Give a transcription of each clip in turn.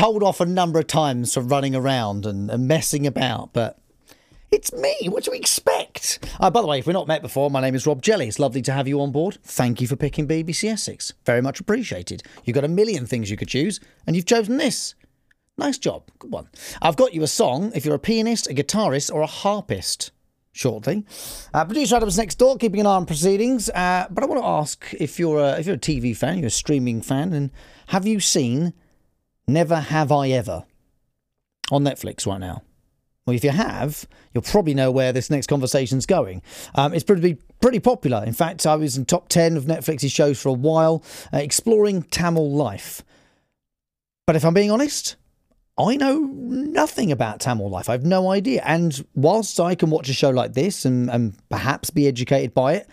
told off a number of times for running around and, and messing about, but it's me. What do you expect? Uh, by the way, if we're not met before, my name is Rob Jelly. It's lovely to have you on board. Thank you for picking BBC Essex. Very much appreciated. You've got a million things you could choose, and you've chosen this. Nice job. Good one. I've got you a song if you're a pianist, a guitarist, or a harpist. Shortly, uh, producer Adam's next door, keeping an eye on proceedings. Uh, but I want to ask if you're a, if you're a TV fan, you're a streaming fan, and have you seen Never Have I Ever on Netflix right now? Well, if you have, you'll probably know where this next conversation's going. Um, it's pretty pretty popular. In fact, I was in top ten of Netflix's shows for a while, uh, exploring Tamil life. But if I'm being honest, I know nothing about Tamil life. I have no idea. And whilst I can watch a show like this and, and perhaps be educated by it,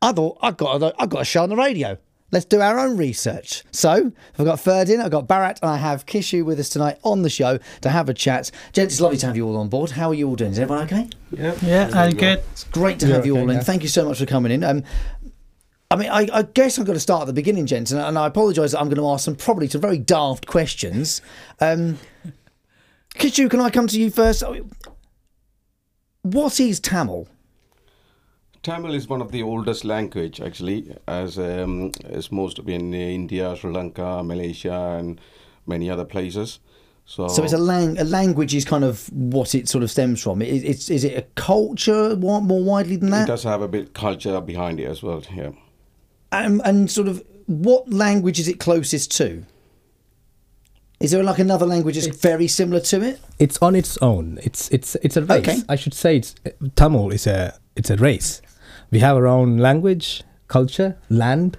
I thought I've got, a, I've got a show on the radio. Let's do our own research. So I've got Ferdin, I've got Bharat, and I have Kishu with us tonight on the show to have a chat. Gents, it's lovely to have you all on board. How are you all doing? Is everyone okay? Yeah, yeah, I'm good. It's great to have you all in. Thank you so much for coming in. Um, I mean, I, I, guess I'm going to start at the beginning, gents, and, and I apologise that I'm going to ask some probably some very daft questions. Um, Kishu, can I come to you first? What is Tamil? Tamil is one of the oldest language, actually, as um, as most in India, Sri Lanka, Malaysia, and many other places. So, so it's a, lang- a language is kind of what it sort of stems from. It, it's is it a culture more widely than that? It does have a bit culture behind it as well. Yeah. Um, and sort of what language is it closest to? Is there like another language that's it's, very similar to it? It's on its own. It's it's it's a race. Okay. I should say it's Tamil is a it's a race. We have our own language, culture, land.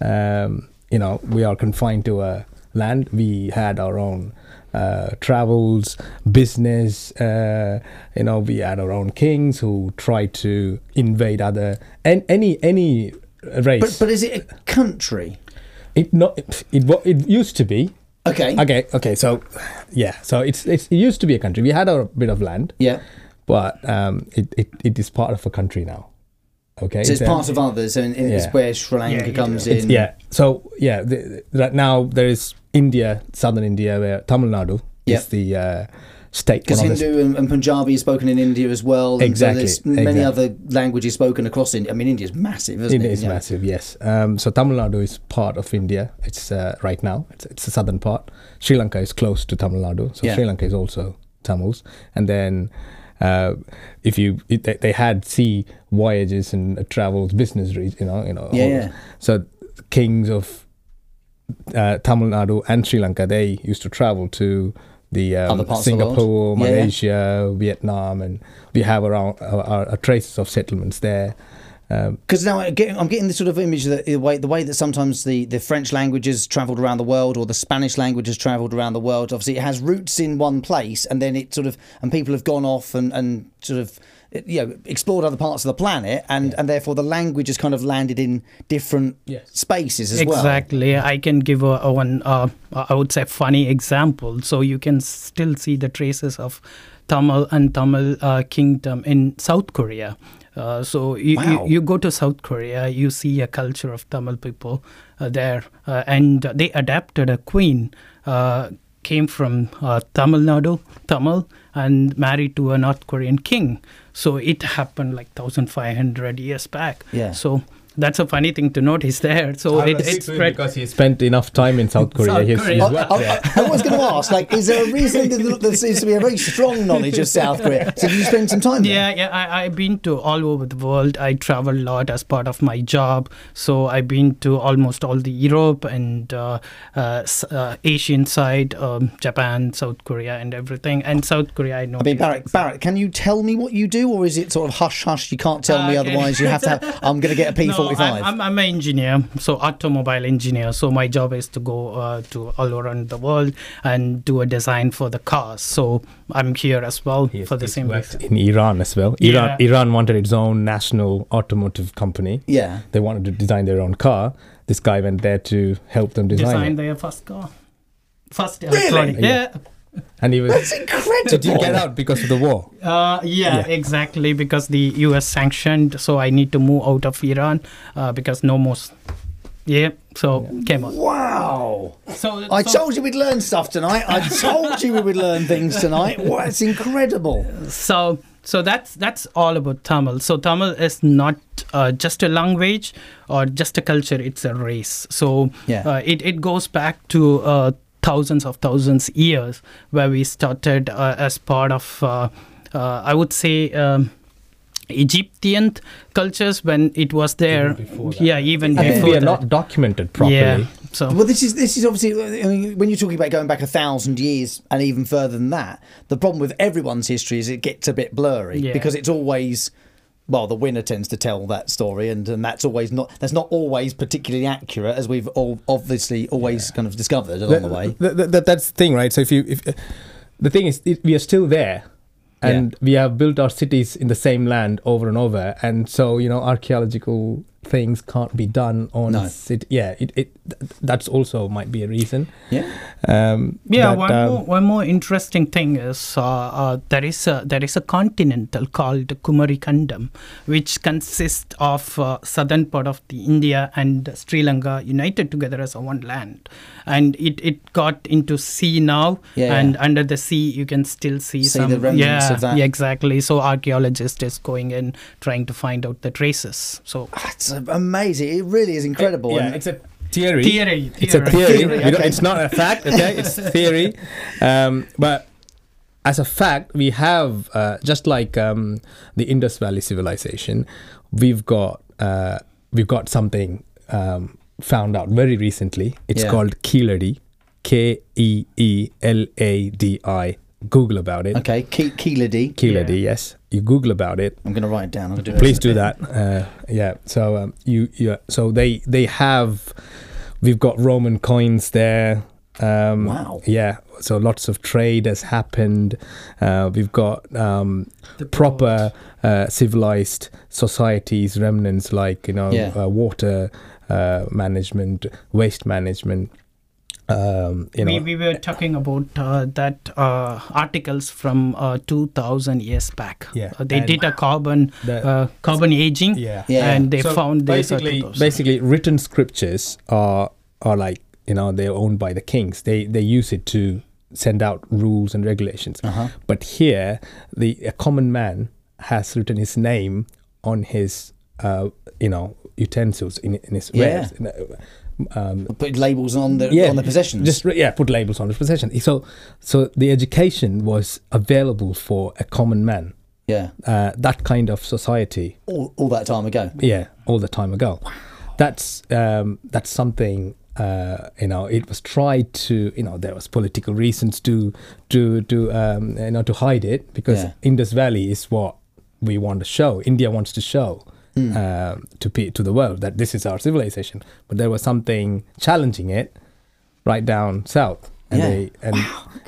Um, you know, we are confined to a land. We had our own uh, travels, business. Uh, you know, we had our own kings who tried to invade other and any any race. But but is it a country? It not it it, it used to be. Okay. Okay. Okay. So, yeah. So it's, it's it used to be a country. We had a bit of land. Yeah. But um, it, it, it is part of a country now. Okay. So it's part of others, and yeah. it's where Sri Lanka yeah, comes in. yeah. So yeah, the, right now there is India, southern India, where Tamil Nadu yep. is the uh, state. Because Hindu and, and, Punjabi is spoken in India as well. Exactly. So there's many exactly. other languages spoken across India. I mean, India is massive, isn't it? It is yeah. massive, yes. Um, so Tamil Nadu is part of India. It's uh, right now. It's, it's the southern part. Sri Lanka is close to Tamil Nadu. So yeah. Sri Lanka is also Tamils. And then uh, if you it, they had sea voyages and travels, business, you know, you know. Yeah. yeah. So kings of uh, Tamil Nadu and Sri Lanka, they used to travel to the um, Singapore, the Malaysia, yeah. Vietnam, and we have around uh, uh, traces of settlements there. Because um, now I'm getting, I'm getting this sort of image that the way the way that sometimes the, the French language has travelled around the world or the Spanish language has travelled around the world. Obviously, it has roots in one place, and then it sort of and people have gone off and, and sort of you know explored other parts of the planet and yeah. and therefore the language has kind of landed in different yes. spaces as exactly. well exactly i can give a, a one uh, i would say funny example so you can still see the traces of tamil and tamil uh, kingdom in south korea uh, so you, wow. you, you, go to South Korea, you see a culture of Tamil people uh, there, uh, and they adapted a queen uh, came from uh, Tamil Nadu, Tamil, and married to a North Korean king. So it happened like 1,500 years back. Yeah. So that's a funny thing to notice there. So it, it's spread because he spent enough time in South Korea. South he's, Korea. He's I, I, I, was going to ask, like, is there a reason that there seems to be a very strong knowledge of South Korea? So did you spend some time there? Yeah, yeah. I, I've been to all over the world. I travel a lot as part of my job. So I've been to almost all the Europe and uh, uh, uh, Asian side, um, Japan, South Korea, and everything. And South Korea, I know. I mean, Bharat, Bharat, can you tell me what you do, or is it sort of hush hush? You can't tell me, uh, otherwise you have to. Have, I'm going to get a P4. No, 45? I'm, I'm, an engineer, so automobile engineer. So my job is to go uh, to all around the world and do a design for the cars. So I'm here as well yes, for the same reason. In Iran as well. Yeah. Iran, Iran wanted its own national automotive company. Yeah. They wanted to design their own car. This guy went there to help them design, design their first car. First electronic. Really? yeah. And he was. That's incredible. Did you get out because of the war? Uh, yeah, yeah, exactly. Because the U.S. sanctioned, so I need to move out of Iran uh, because no more Yeah, so came on. Wow. So I so- told you we'd learn stuff tonight. I told you we would learn things tonight. Wow, it's incredible. so so that's that's all about Tamil. So Tamil is not uh, just a language or just a culture; it's a race. So Yeah. uh, it it goes back to uh, thousands of thousands years where we started uh, as part of uh, uh, I would say. Um, Egyptian cultures when it was there, Even before yeah, even I think before we are that. not documented properly. Yeah, so Well, this is this is obviously I mean, when you're talking about going back a thousand years and even further than that. The problem with everyone's history is it gets a bit blurry Yeah. because it's always well, the winner tends to tell that story, and, and that's always not that's not always particularly accurate, as we've all obviously always kind of discovered along the, way. Th- th- th- that's the thing, right? So if you, if uh, the thing is, it, we are still there, and we have built our cities in the same land over and over, and so you know, archaeological things can't be done on No. city. Yeah, it, it th- that's also might be a reason. Yeah, Um, Yeah, that, one um, more one more interesting thing is uh, uh, there is a there is a continental called Kumari Kandam, which consists of uh, southern part of the India and Sri Lanka united together as a one land, and it, it got into sea now, Yeah, and yeah. under the sea you can still see, See some the remnants yeah, of that. yeah exactly. So archaeologist is going in trying to find out the traces. So that's amazing. It really is incredible. Yeah, and- it's a theory. theory, It's a theory. theory. Theory, We don't- okay. It's not a fact. Okay, it's theory. Um, but as a fact, we have uh, just like um, the Indus Valley civilization, we've got uh, we've got something um, found out very recently. It's Yeah. called Keeladi, K E E L A D I. Google about it. okay, Ke- Keeladi. Keeladi, yes. You Google about it. I'm going to write it down. I'm gonna do. Please do that. Uh, yeah. So um, you, yeah. So they they have, we've got Roman coins there. Um, Wow. Yeah. So lots of trade has happened. Uh, we've got um, The proper uh, civilized societies remnants like you know Yeah. uh, water uh, management, waste management. Um, you know, we, we were talking about uh, that uh, articles from uh, 2000 years back. Yeah, Uh, they and did a carbon the- uh, carbon aging, yeah. Yeah. and they So found this. basically basically written scriptures are are like you know they're owned by the kings they they use it to send out rules and regulations Uh-huh. but here the a common man has written his name on his uh you know utensils in, in his Yeah. wares In, um, Put labels on the yeah, on the possessions. just yeah put labels on the possession so so the education was available for a common man yeah, uh, that kind of society all, all that time ago. yeah, all the time ago. Wow. That's um, that's something uh, you know. It was tried to you know there was political reasons to to to um, you know to hide it because Yeah. Indus Valley is what we want to show. India wants to show. Hmm. Um, to pe- to the world that this is our civilization, but there was something challenging it right down south, and Yeah. they, and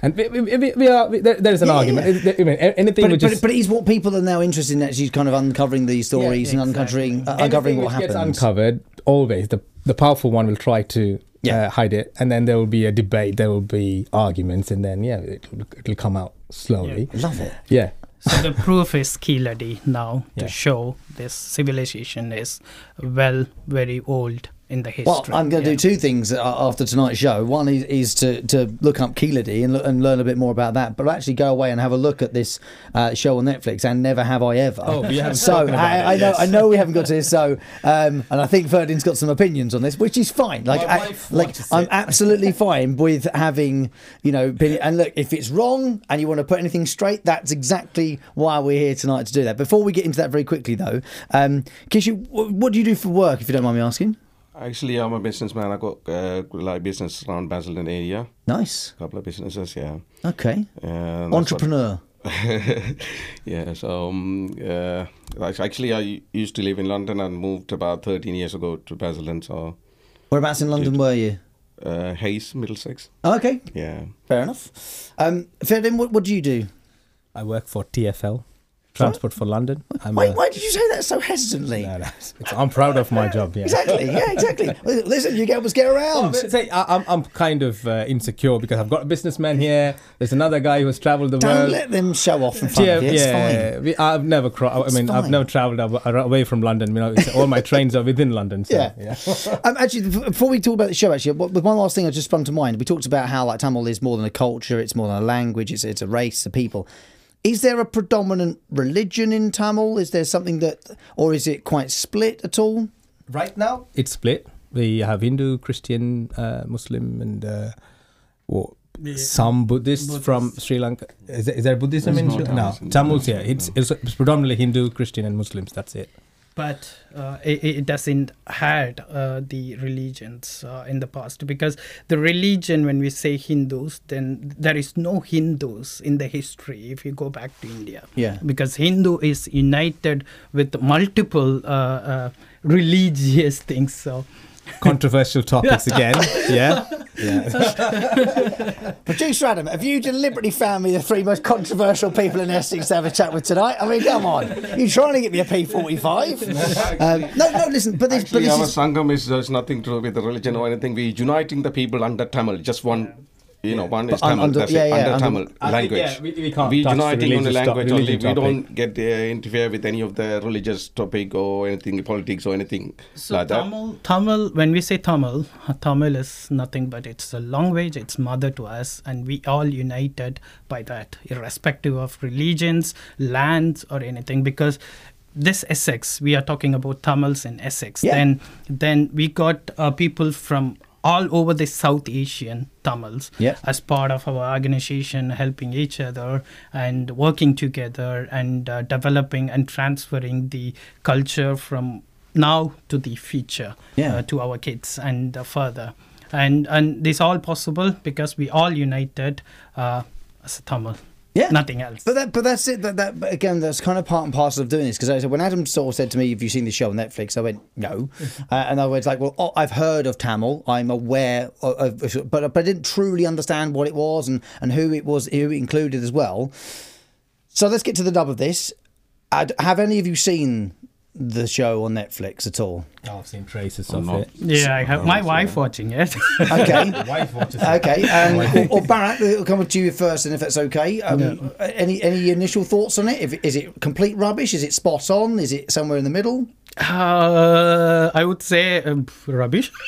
and we, we, we, we are we, there, there is an Yeah, argument. yeah. I mean, anything But, which but, is but it is what people are now interested in actually kind of uncovering these stories Yeah, and uncovering uh, uncovering what happens. gets uncovered always the the powerful one will try to Yeah. uh, hide it and then there will be a debate there will be arguments and then yeah it'll, it'll come out slowly Love it. yeah, so the proof is Keeladi now Yeah. to show this civilization is well very old in the history. Well, I'm going to Yeah. do two things uh, after tonight's show. One is, is to, to look up Keeladi and, and learn a bit more about that, but actually go away and have a look at this uh, show on Netflix and Never Have I Ever. Oh, we haven't so spoken I, it, I know yes. I know we haven't got to this. So um, and I think Ferdinand's got some opinions on this, which is fine. Like I, like I'm absolutely fine with having you know opinion. And look, if it's wrong and you want to put anything straight, that's exactly why we're here tonight to do that. Before we get into that very quickly though, um, Kishu, wh- what do you do for work, if you don't mind me asking? Actually, I'm a businessman. I got uh, like business around Basildon area. Nice. A couple of businesses, yeah. Okay. And Entrepreneur. yeah, so um, uh, actually, I used to live in London and moved about 13 years ago to Basildon. So Whereabouts in London were you? uh, Hayes, Middlesex. Oh, okay, Yeah. fair enough. Um, Ferdinand, what, what do you do? i work for tfl transport for London. Why, a- why did you say that so hesitantly? No, no, I'm proud of my job. Yeah. Exactly. Yeah, exactly. Listen, you get get around. but say, I, I'm, I'm kind of uh, insecure because I've got a businessman here. There's another guy who has traveled the Don't world. let them show off in front yeah, of you. It's yeah. fine. We, I've never cro- I mean, I've never travelled away from London. You know, all my trains are within London. So, Yeah. yeah. Um, actually, before we talk about the show, actually, one last thing I just sprung to mind. We talked about how like Tamil is more than a culture; it's more than a language. It's it's a race, a people. Is there a predominant religion in Tamil? Is there something that, or is it quite split at all? Right now, it's split. We have Hindu, Christian, uh, Muslim, and uh, well, some Buddhists from Sri Lanka. Is there, is there Buddhism There's in no Sri Tamils No, Tamils. Tamil. Yeah, it's, it's it's predominantly Hindu, Christian, and Muslims. That's it. But uh, it, it doesn't had uh, the religions uh, in the past because the religion when we say hindus then there is no hindus in the history if you go back to india Yeah. because hindu is united with multiple uh, uh, religious things so Controversial topics again. Yeah. Yeah. Producer Adam, have you deliberately found me the three most controversial people in Essex to have a chat with tonight? I mean, come on, You're trying to get me a P45? Um, no, no, listen, but this, but Actually, this our is Sangam is there's nothing to do with the religion or anything. We're uniting the people under Tamil. Just one, you know, one is Tamil. under- that's yeah, it, yeah, under under- Tamil I think, language. yeah, we- we can't we touch the uniting on the language to- only. religion We don't get uh, interfere with any of the religious topic or anything, politics or anything So like that. Tamil, Tamil, when we say Tamil, uh, Tamil is nothing but it's a language, it's mother to us, and we all united by that, irrespective of religions, lands, or anything. Because this Essex, we are talking about Tamils in Essex. Yeah. Then, then we got uh, people from all over the South Asian Tamils Yeah. as part of our organization, helping each other and working together and uh, developing and transferring the culture from now to the future Yeah. uh, to our kids and uh, further. And and this all possible because we all united uh, as a Tamil. Yeah. Nothing else. But that, but that's it. That, that again, that's kind of part and parcel of doing this. Because I said when Adam sort of said to me, "Have you seen the show on Netflix?" I went, "No," uh, and I was like, "Well, oh, I've heard of Tamil. I'm aware of, of but but I didn't truly understand what it was and and who it was, who it included as well." So let's get to the nub of this. i have any of you seen the show on Netflix at all? I've seen traces I'm of not. it. yeah, I have my wife watching it. Okay. Wife watches Okay, and or, or Bharat, we'll come to you first, and if that's okay, um, any any initial thoughts on it? If, is it complete rubbish? Is it spot on? Is it somewhere in the middle? uh, I would say um, rubbish.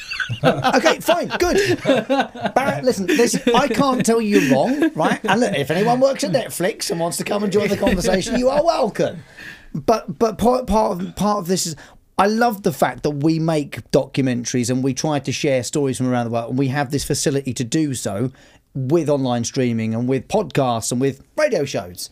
Okay, fine, good. Bharat, listen, this, I can't tell you you're wrong, right? And look, if anyone works at Netflix and wants to come and join the conversation, you are welcome. But but part part of part of this is. I love the fact that we make documentaries and we try to share stories from around the world, and we have this facility to do so with online streaming and with podcasts and with radio shows.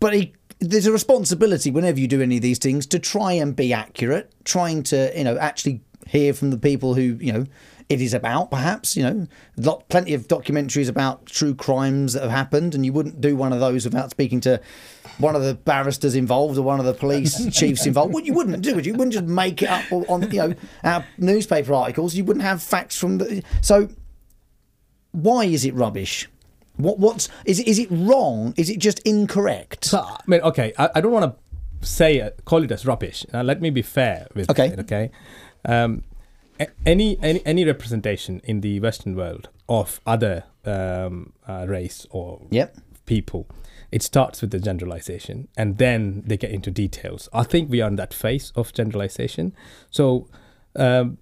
But there's a responsibility whenever you do any of these things to try and be accurate, trying to you know actually hear from the people who you know it is about. Perhaps you know, lot plenty of documentaries about true crimes that have happened, and you wouldn't do one of those without speaking to one of the barristers involved or one of the police chiefs involved. Well, you wouldn't do it. You wouldn't just make it up on you know our newspaper articles. You wouldn't have facts from the so. Why is it rubbish? What what's is it is it wrong? Is it just incorrect? So, I mean, okay, I, I don't want to say uh, call it as rubbish. Now, let me be fair with Okay. it. Okay, um, any any any representation in the Western world of other um, uh, race or Yep. people, it starts with the generalization, and then they get into details. I think we are in that phase of generalization. So, um,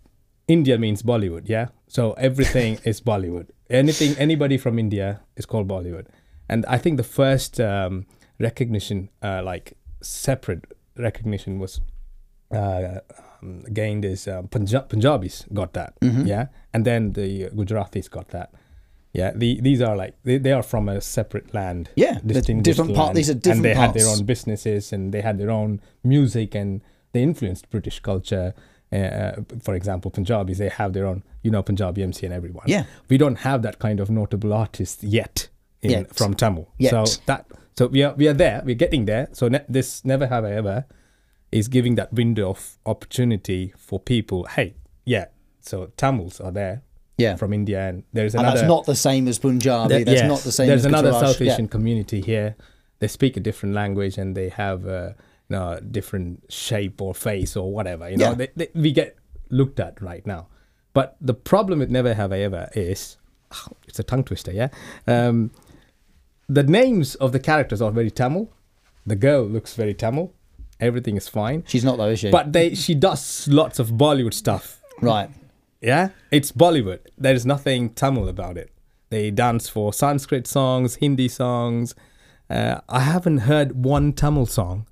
India means Bollywood, yeah. So everything is Bollywood. Anything, anybody from India is called Bollywood, and I think the first um, recognition, uh, like separate recognition, was uh, um, gained is uh, Punjab- Punjabis got that, yeah, and then the Gujaratis got that. Yeah, the, these are like they, they are from a separate land. Yeah, they're different part- land, these are different and they had their own businesses and they had their own music and they influenced British culture. Uh, for example, Punjabis they have their own, you know, Punjabi MC and everyone. Yeah. we don't have that kind of notable artist yet, in, Yet. from Tamil. Yet. So that so we are we are there. We're getting there. So ne- this never have I ever is giving that window of opportunity for people. Hey, yeah. So Tamils are there. Yeah. From India, and there's and another. that's not the same as Punjabi. There- that's yes, not the same There's another. South Yeah. Asian community here, they speak a different language and they have a you know, different shape or face or whatever. You know, Yeah. they, they, we get looked at right now. But the problem with Never Have I Ever is it's a tongue twister, yeah. Um, the names of the characters are very Tamil. The girl looks very Tamil. Everything is fine. She's not though, is she? But they she does lots of Bollywood stuff. right. Yeah, it's Bollywood. There is nothing Tamil about it. They dance for Sanskrit songs, Hindi songs. Uh, I haven't heard one Tamil song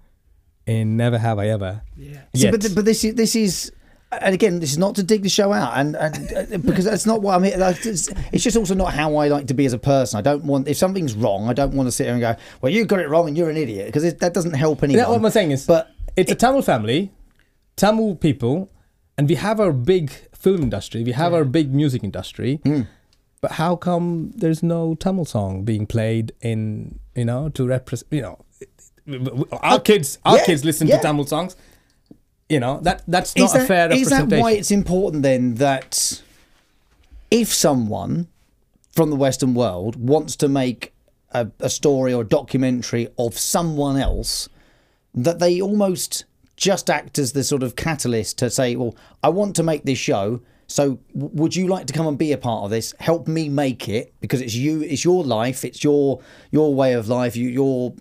in Never Have I Ever. Yeah. See, Yet. but, th- but this is this is, and again, this is not to dig the show out, and, and uh, because that's not what I'm here. Like, it's, it's just also not how I like to be as a person. I don't want if something's wrong, I don't want to sit here and go, "Well, you got it wrong and you're an idiot," because that doesn't help anyone. Yeah, what I'm saying is, but it's a Tamil family, Tamil people, and we have our big film industry. We have our big music industry. Hmm. But how come there's no Tamil song being played in you know to represent you know our kids our Uh, yeah, kids listen yeah. to Tamil songs. You know that that's not that, a fair is that why it's important then that if someone from the Western world wants to make a, a story or a documentary of someone else, that they almost just act as the sort of catalyst to say, well, I want to make this show. So would you like to come and be a part of this? Help me make it because it's you, it's your life, it's your your way of life, you, your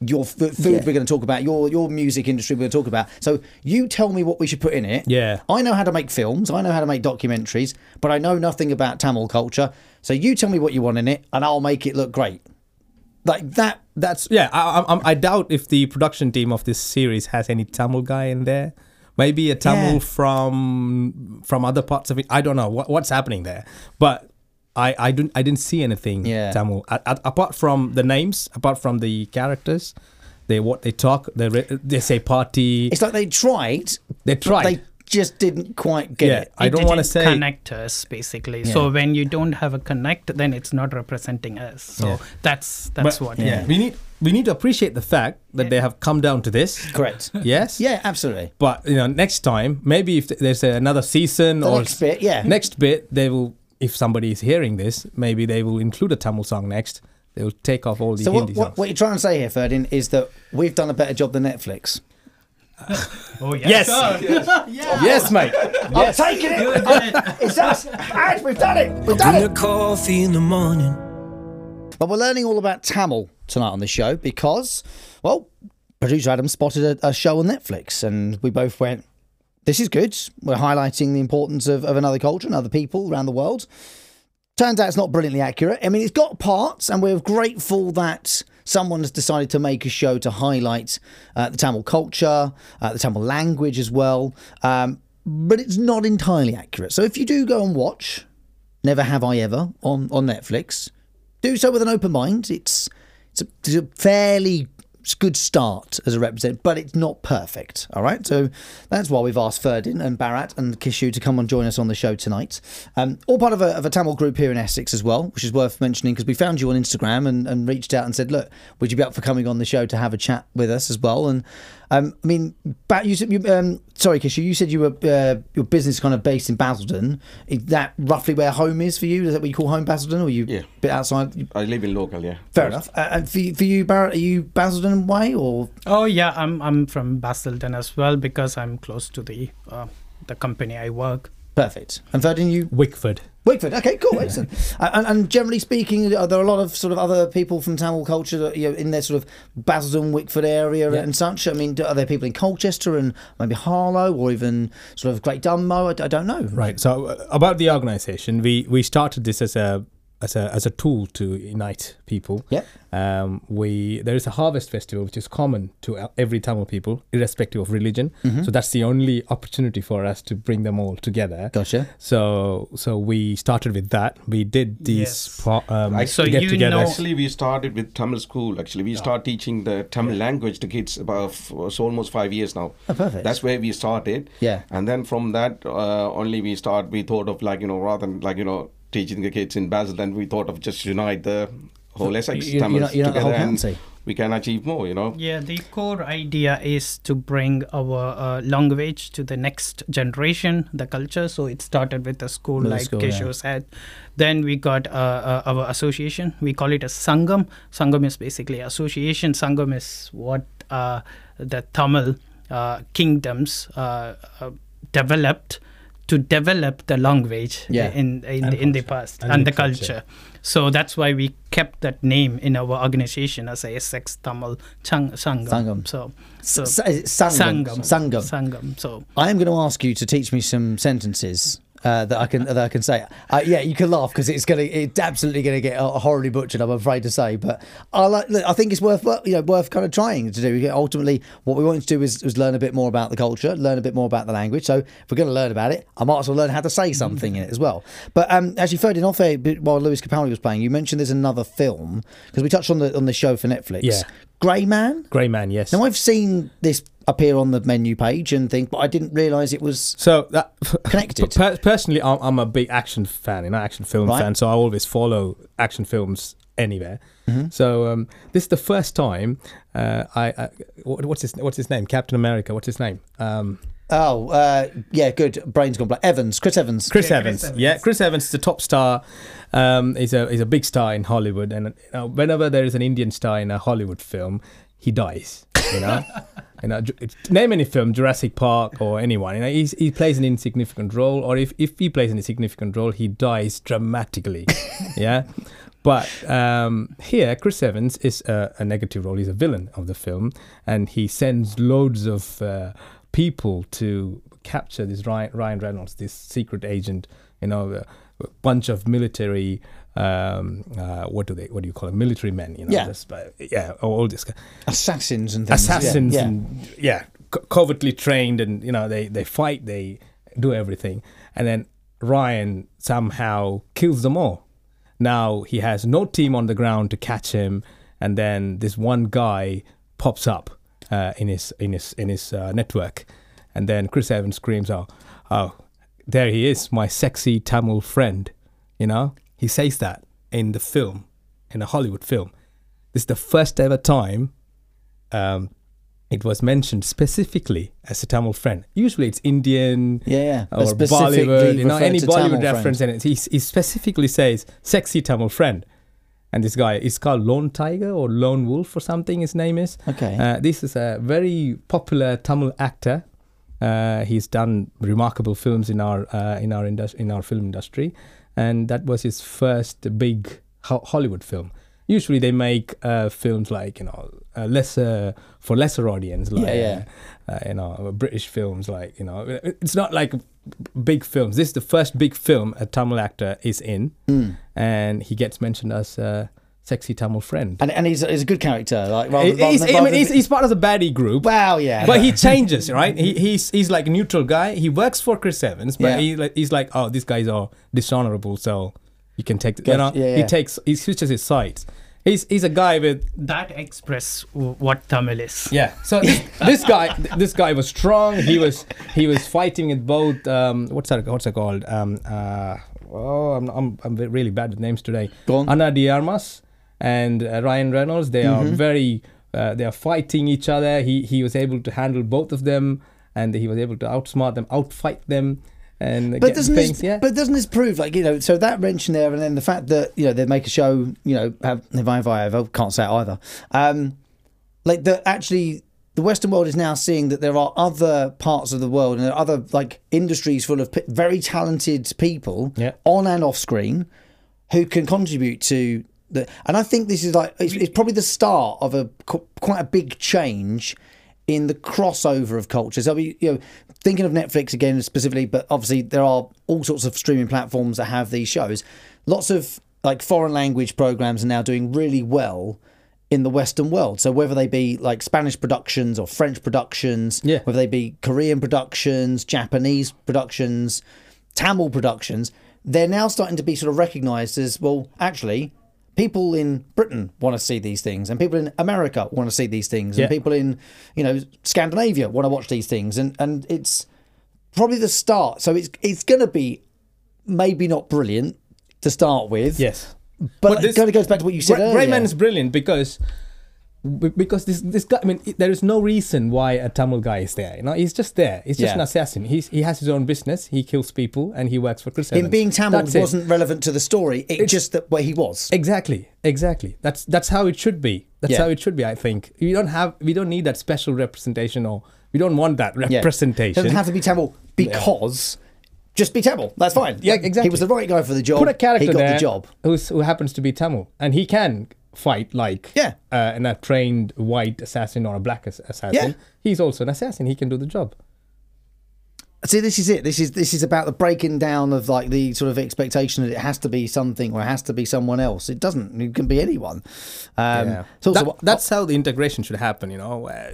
your f- food we're going to talk about, your your music industry we're going to talk about. So you tell me what we should put in it. Yeah. I know how to make films, I know how to make documentaries, but I know nothing about Tamil culture. So you tell me what you want in it, and I'll make it look great. Like that. That's yeah. I, I, I doubt if the production team of this series has any Tamil guy in there. Maybe a Tamil Yeah. from from other parts of it. I don't know what, what's happening there, but I I didn't I didn't see anything Yeah. Tamil A- a- apart from the names, apart from the characters. They what they talk. They re- they say party. It's like they tried. They but tried. They just didn't quite get Yeah, it. I It don't want to say connect us basically. Yeah. So when you don't have a connect, then it's not representing us. So Yeah. that's that's but, what. Yeah. We need we need to appreciate the fact that they have come down to this. Correct. Yes. Yeah, absolutely. But you know, next time, maybe if there's another season The or next bit, yeah. next bit, they will. If somebody is hearing this, maybe they will include a Tamil song next. They will take off all the So Hindi what, what, songs. what you're trying to say here, Ferdin, is that we've done a better job than Netflix. Oh Yes. yes, mate. I'm taking it. it's us. And we've done it. We've done Bring it. the coffee in the morning. But we're learning all about Tamil tonight on this show because, well, producer Adam spotted a, a show on Netflix and we both went, this is good. We're highlighting the importance of, of another culture and other people around the world. Turns out it's not brilliantly accurate. I mean, it's got parts, and we're grateful that someone has decided to make a show to highlight uh, the Tamil culture, uh, the Tamil language as well. Um, but it's not entirely accurate. So if you do go and watch Never Have I Ever on, on Netflix, do so with an open mind. It's it's a, it's a fairly good start as a representative, but it's not perfect. All right, so that's why we've asked Ferdin and Bharat and Kishu to come and join us on the show tonight. Um, all part of a, of a Tamil group here in Essex as well, which is worth mentioning because we found you on Instagram and, and reached out and said, look, would you be up for coming on the show to have a chat with us as well? And um, I mean, Bat, you said you um, sorry, Kishu, you said you were uh, your business kind of based in Basildon. Is that roughly where home is for you? Is that what you call home, Basildon, or are you Yeah. a bit outside? I live in local, yeah. Fair enough. Uh, and for, you- for you, Bharat, are you Basildon way or Oh yeah, I'm I'm from Basildon as well because I'm close to the uh, the company I work. Perfect? And Ferdinand, you Wickford. Wickford. Okay, cool, excellent. And, and generally speaking, are there a lot of sort of other people from Tamil culture that, you know, in their sort of Basildon, Wickford area Yeah. and such? I mean, are there people in Colchester and maybe Harlow or even sort of Great Dunmow? I, I don't know. Right. So uh, about the organization, we we started this as a as a as a tool to unite people. Yep. Um, we there is a harvest festival which is common to uh, every Tamil people, irrespective of religion. Mm-hmm. So that's the only opportunity for us to bring them all together. Gotcha. So so we started with that. We did these Yes. po- um, I- So get you together. know- Actually, we started with Tamil school. Actually, we start teaching the Tamil language to kids about f- it's almost five years now. Oh, perfect. That's where we started. Yeah. And then from that, uh, only we start. We thought of like you know rather than like you know teaching the kids in Basel, then we thought of just unite the whole Essex you- Tamils you're not the together whole and we can achieve more. You know. Yeah, the core idea is to bring our uh, language to the next generation, the culture. So it started with a school, With a like school, yeah. said. Then we got uh, uh, our association. We call it a Sangam. Sangam is basically association. Sangam is what uh, the Tamil uh, kingdoms uh, uh, developed to develop the language Yeah. in in, And in the past And and, the literature. culture. So that's why we kept that name in our organization as a Essex Tamil Chang, Sangam. Sangam. So, so S- Sangam. Sangam. Sangam. Sangam. So I am going to ask you to teach me some sentences uh, that I can that I can say. Uh, yeah, you can laugh because it's gonna it's absolutely going to get horribly butchered. I'm afraid to say, but I like. Look, I think it's worth you know worth kind of trying to do. Ultimately, what we wanted to do is, is learn a bit more about the culture, learn a bit more about the language. So if we're going to learn about it, I might as well learn how to say something in it as well. But um, actually, Ferdinand, off air, while Lewis Capaldi was playing, you mentioned there's another film because we touched on the on the show for Netflix. Yeah. Grey Man. Grey Man, yes. Now I've seen this appear on the menu page and think, but I didn't realise it was So that Connected. Per- personally, I'm, I'm a big action fan, you know, action film Right. fan. So I always follow action films anywhere. Mm-hmm. So um, this is the first time uh, I, I what- what's his what's his name? Captain America. What's his name? Um, Oh, uh, yeah, good. Brain's gone black. Evans, Chris Evans. Chris, Yeah, Evans. Chris Evans. Yeah, Chris Evans is a top star. Um, he's a he's a big star in Hollywood, and you know, whenever there is an Indian star in a Hollywood film, he dies. You know, you know, name any film, Jurassic Park or anyone. You know, he plays an insignificant role, or if if he plays an insignificant role, he dies dramatically. yeah. But um, here, Chris Evans is a, a negative role. He's a villain of the film, and he sends loads of uh, people to capture this Ryan, Ryan Reynolds, this secret agent. You know, a bunch of military. Um, uh, what do they? What do you call it? Military men. You know, Yeah. this- uh, yeah, all this Assassins and things. assassins Yeah, and yeah, co- covertly trained, and you know they they fight, they do everything, and then Ryan somehow kills them all. Now he has no team on the ground to catch him, and then this one guy pops up uh, in his in his in his uh, network, and then Chris Evans screams out, "Oh, there he is, my sexy Tamil friend." You know, he says that in the film, in a Hollywood film. This is the first ever time um, it was mentioned specifically as a Tamil friend. Usually it's Indian Yeah, yeah. Or Bollywood, you know, any to Tamil Bollywood reference friend. in it. He, he specifically says sexy Tamil friend. And this guy is called Lone Tiger or Lone Wolf or something, his name is. Okay. Uh, this is a very popular Tamil actor. Uh, he's done remarkable films in our uh, in our indus- in our film industry, and that was his first big ho- Hollywood film. Usually, they make uh, films like you know uh, lesser for lesser audience, like Yeah, Uh, you know British films, like you know it's not like big films. This is the first big film a Tamil actor is in, Mm. and he gets mentioned as a sexy Tamil friend. And, and he's, he's a good character. Like, rather, rather he's, than- I mean, he's, he's part of the baddie group. wow, yeah. But he changes, right? He, he's he's like a neutral guy. He works for Chris Evans, but Yeah. he like, he's like, oh, these guys are dishonorable, so you can take. Gotcha. You know, Yeah, he takes he switches his sides. He's he's a guy with that express what Tamil is. yeah. So this, this guy this guy was strong. He was he was fighting with both. Um, what's that? What's that called? Um, uh, oh, I'm I'm I'm really bad with names today. Go on. Ana de Armas and uh, Ryan Reynolds. They Mm-hmm. are very. Uh, they are fighting each other. He he was able to handle both of them, and he was able to outsmart them, outfight them, and but doesn't things. this, yeah. but doesn't this prove like you know so that mention there and then the fact that you know they make a show you know have if I if I ever can't say it either um like that actually the Western world is now seeing that there are other parts of the world and there are other like industries full of p- very talented people Yeah. on and off screen who can contribute to the and I think this is like it's, it's probably the start of a quite a big change in the crossover of cultures. I mean, you know, thinking of Netflix again specifically, but obviously there are all sorts of streaming platforms that have these shows. Lots of like foreign language programs are now doing really well in the Western world. So whether they be like Spanish productions or French productions, Yeah. whether they be Korean productions, Japanese productions, Tamil productions, they're now starting to be sort of recognised as well. Actually, people in Britain want to see these things, and people in America want to see these things, Yeah. and people in you know Scandinavia want to watch these things, and and it's probably the start. So it's it's going to be maybe not brilliant to start with, yes. but, But this- it kind of goes back to what you said Ray- earlier. Grey Man is brilliant because B- because this this guy, I mean, there is no reason why a Tamil guy is there. You know, he's just there. He's just Yeah. an assassin. He's he has his own business. He kills people and he works for Chris Him Evans. being Tamil That's wasn't relevant to the story. It It's- just that where he was. exactly exactly. That's that's how it should be. That's Yeah. how it should be. I think we don't have we don't need that special representation or we don't want that Yeah. representation. Doesn't have to be Tamil because just be Tamil. That's fine. Yeah, Like, exactly. He was the right guy for the job. Put a character He got there the job. Who's, who happens to be Tamil and he can fight like Yeah. uh, an, a trained white assassin or a black ass- assassin. Yeah. He's also an assassin. He can do the job. See, this is it. This is this is about the breaking down of like the sort of expectation that it has to be something or it has to be someone else. It doesn't. It can be anyone. Um, Yeah. it's also- That- that's how the integration should happen. You know. Uh,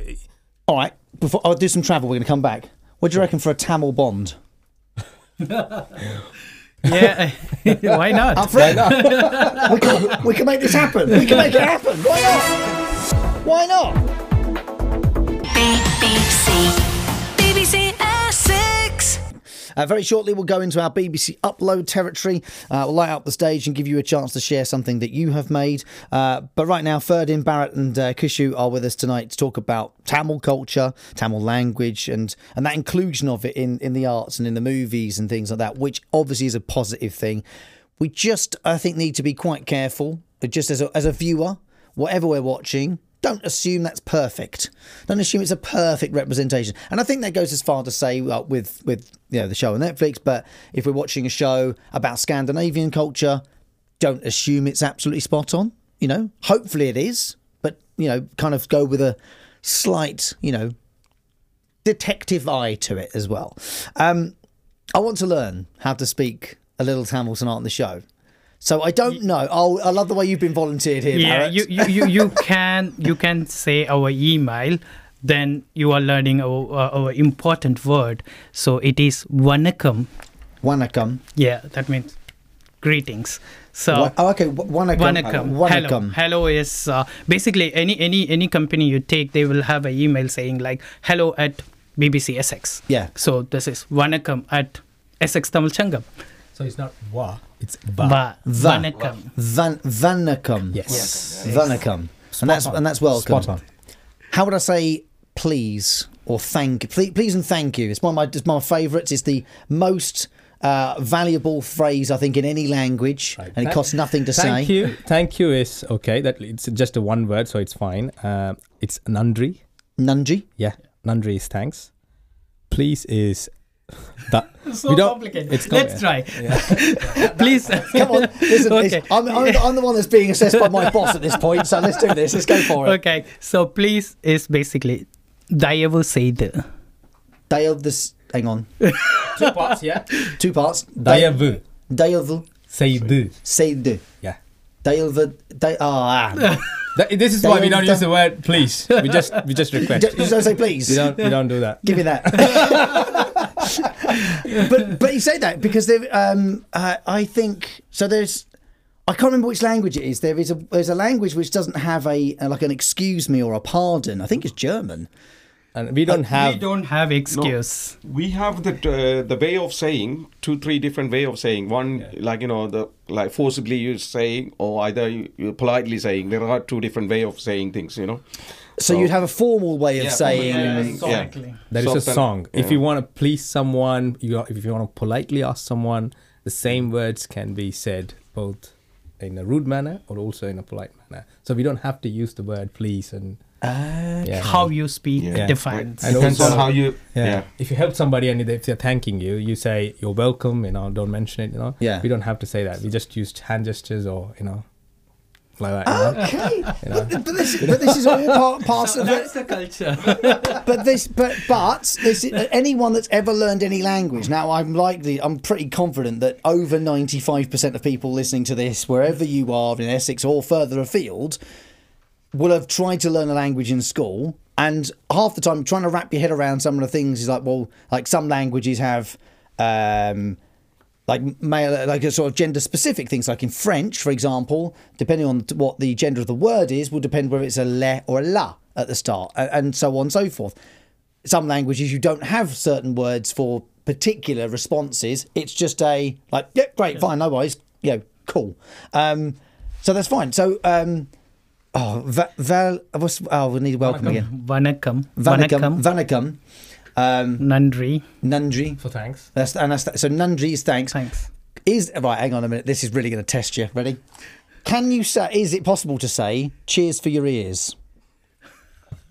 all right. Before I'll do some travel. We're going to come back. What do you reckon for a Tamil Bond? Yeah, why not? Up for it? we, can, we can make this happen. We can make it happen. Why not? Why not? BBC. BBC Essex. Uh, very shortly, we'll go into our BBC upload territory. Uh, we'll light up the stage and give you a chance to share something that you have made. Uh, but right now, Ferdin, Bharat, and uh, Kishu are with us tonight to talk about Tamil culture, Tamil language, and and that inclusion of it in in the arts and in the movies and things like that, which obviously is a positive thing. We just, I think, need to be quite careful, just as a, as a viewer, whatever we're watching. Don't assume that's perfect. Don't assume it's a perfect representation. And I think that goes as far to say uh, with with you know the show on Netflix. But if we're watching a show about Scandinavian culture, don't assume it's absolutely spot on. You know, hopefully it is, but you know, kind of go with a slight, you know, detective eye to it as well. Um, I want to learn how to speak a little Tamil tonight on the show. So I don't know. Oh, I love the way you've been volunteered here. yeah, you, you, you, you can you can say our email. Then you are learning our, uh, our important word. So it is vanakkam. Wanakam. Yeah, that means greetings. So oh, okay. w- Wanakam. Vanakkam. Hello. Hello is uh, basically any any any company you take, they will have an email saying like hello at BBC Essex. Yeah. So this is Vanakkam at Essex Tamil Changam. So it's not wa. It's ba. Va. Va. Vanakkam. Van Vanakam. Yes. Vanakam. And that's on. and that's welcome. Spot on. How would I say please or thank please, please and thank you? It's one of my it's my favourites. It's the most uh, valuable phrase I think in any language, and it costs nothing to Thank say. Thank you. Thank you is okay. That it's just a one word, so it's fine. Uh, it's nandri. Nunji. Yeah, nandri is thanks. Please is that, so don't, complicated. It's Let's try. Yeah. Please. Come on. Listen, okay. I'm, I'm, I'm, the one that's being assessed by my boss at this point, so let's do this. Let's go for it. Okay. So please is basically Day of the Day of the... Hang on. Two parts, yeah? Two parts. Day of the... Day the... Yeah. Day the... Ah. This is why we don't use the word please. We just we just request. Just, just say please. We don't, we don't do that. Give me that. but but you say that because there, um, uh, I think so. There's I can't remember which language it is. There is a there's a language which doesn't have a, a like an excuse me or a pardon. I think it's German. And we don't have we don't have excuse. We have the uh, the way of saying two three different way of saying one like you know the like forcibly you saying or either you, you politely saying there are two different way of saying things you know So, you'd have a formal way of Yeah, saying. formal way. Yeah, Yeah. There is a Soft and- song. If you want to please someone, you if you want to politely ask someone, the same words can be said both in a rude manner or also in a polite manner. So we don't have to use the word please and uh, yeah. How you speak Yeah. defines. And depends also- on how you yeah. yeah, If you help somebody and if they're thanking you, you say you're welcome. You know, don't mention it. You know. Yeah. We don't have to say that. We just use hand gestures or you know, like that. You know? Okay, but, but this but this is all part, parts of it. the culture. But this but but this anyone that's ever learned any language. Now I'm likely I'm pretty confident that over ninety five percent of people listening to this, wherever you are in Essex or further afield, will have tried to learn a language in school and half the time trying to wrap your head around some of the things is like well like some languages have um like male like a sort of gender specific things like in french for example depending on what the gender of the word is will depend whether it's a le or a la at the start and so on and so forth some languages you don't have certain words for particular responses it's just a like yeah great fine no worries you know cool um so that's fine so um Oh, va, val, what's, oh, we need welcome again. Vanakkam. Vanakam. Vanakam. Um, Nandri. Nundri. For thanks. That's, and that's, so Nundri is thanks. Thanks. Is right. Hang on a minute. This is really going to test you. Ready? Can you say? Is it possible to say "Cheers for your ears"?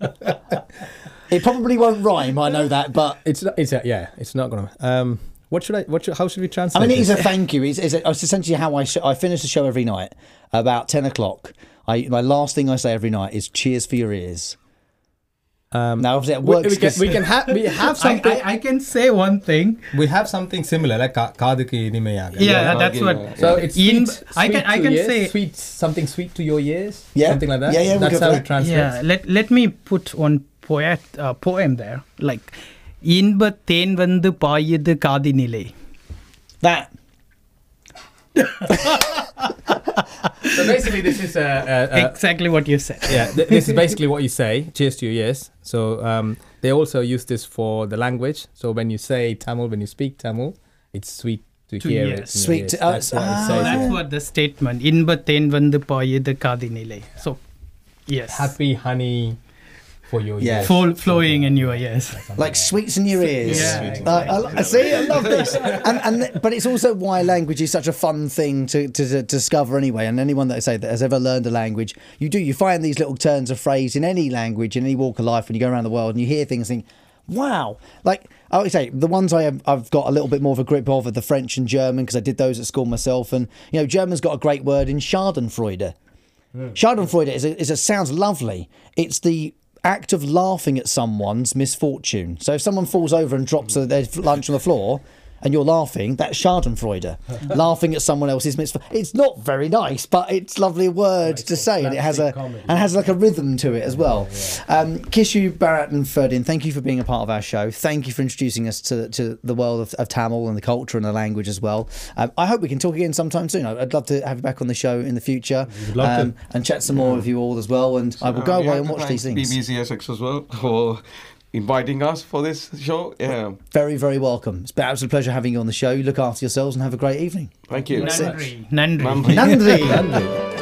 it probably won't rhyme. I know that, but It's not, it's a, yeah, it's not gonna. Um, what should I? What? Should, how should we translate? I mean, it is a this? thank you. It's, it's, it's essentially how I sh- I finish the show every night about ten o'clock. I my last thing I say every night is "Cheers for your ears." Um, Now, obviously, it we, works. we can 'cause- we can have we have I, something. I, I can say one thing. we have something similar like ka- kaduki inimeyaga. Yeah, Yeah, that's yeah, what. yeah. So it's In- sweet, I can- sweet I to can ears, say- sweet something sweet to your ears. Yeah. something like that. Yeah, yeah, we'll That's go for how that. it translates. Yeah, let let me put one poet uh, poem there. Like, இன்ப தேன் வந்து பாயுது காதினிலே. that. so basically, this is uh, uh, uh, exactly what you said. Yeah, th- this is basically what you say. Cheers to you, yes. So um, they also use this for the language. So when you say Tamil, when you speak Tamil, it's sweet to, to hear yes. it. Sweet. To, uh, that's, what, uh, ah, that's yeah. what the statement. Inbaten vandu poyudu kadinile. So, yes. Happy honey for your Yeah. ears. Full flowing in your ears. like sweets in your ears. Yeah. Uh, I, I see. I love this. And, and but it's also why language is such a fun thing to, to, to discover anyway. And anyone that I say that has ever learned a language, you do. You find these little turns of phrase in any language, in any walk of life, when you go around the world and you hear things, and think, wow. Like I would say, the ones I have, I've got a little bit more of a grip of are the French and German because I did those at school myself. And you know, German's got a great word in Schadenfreude. Schadenfreude is a, is a sounds lovely. It's the act of laughing at someone's misfortune. So if someone falls over and drops their lunch on the floor and you're laughing, that's Schadenfreude. laughing at someone else's misfortune. It's not very nice, but it's lovely words to say, and it has a and has like a rhythm to it as well. Um, Kishu, Bharat, and Ferdin, thank you for being a part of our show. Thank you for introducing us to, to the world of, of Tamil and the culture and the language as well. Um, I hope we can talk again sometime soon. I'd love to have you back on the show in the future um, and chat some more with you all as well. And I will go we away and watch these things. BBC Essex as well for inviting us for this show. Yeah, Very, very welcome. It's been an absolute pleasure having you on the show. You look after yourselves and have a great evening. thank you. Nandri. Nandri. Nandri. Nandri. Nandri.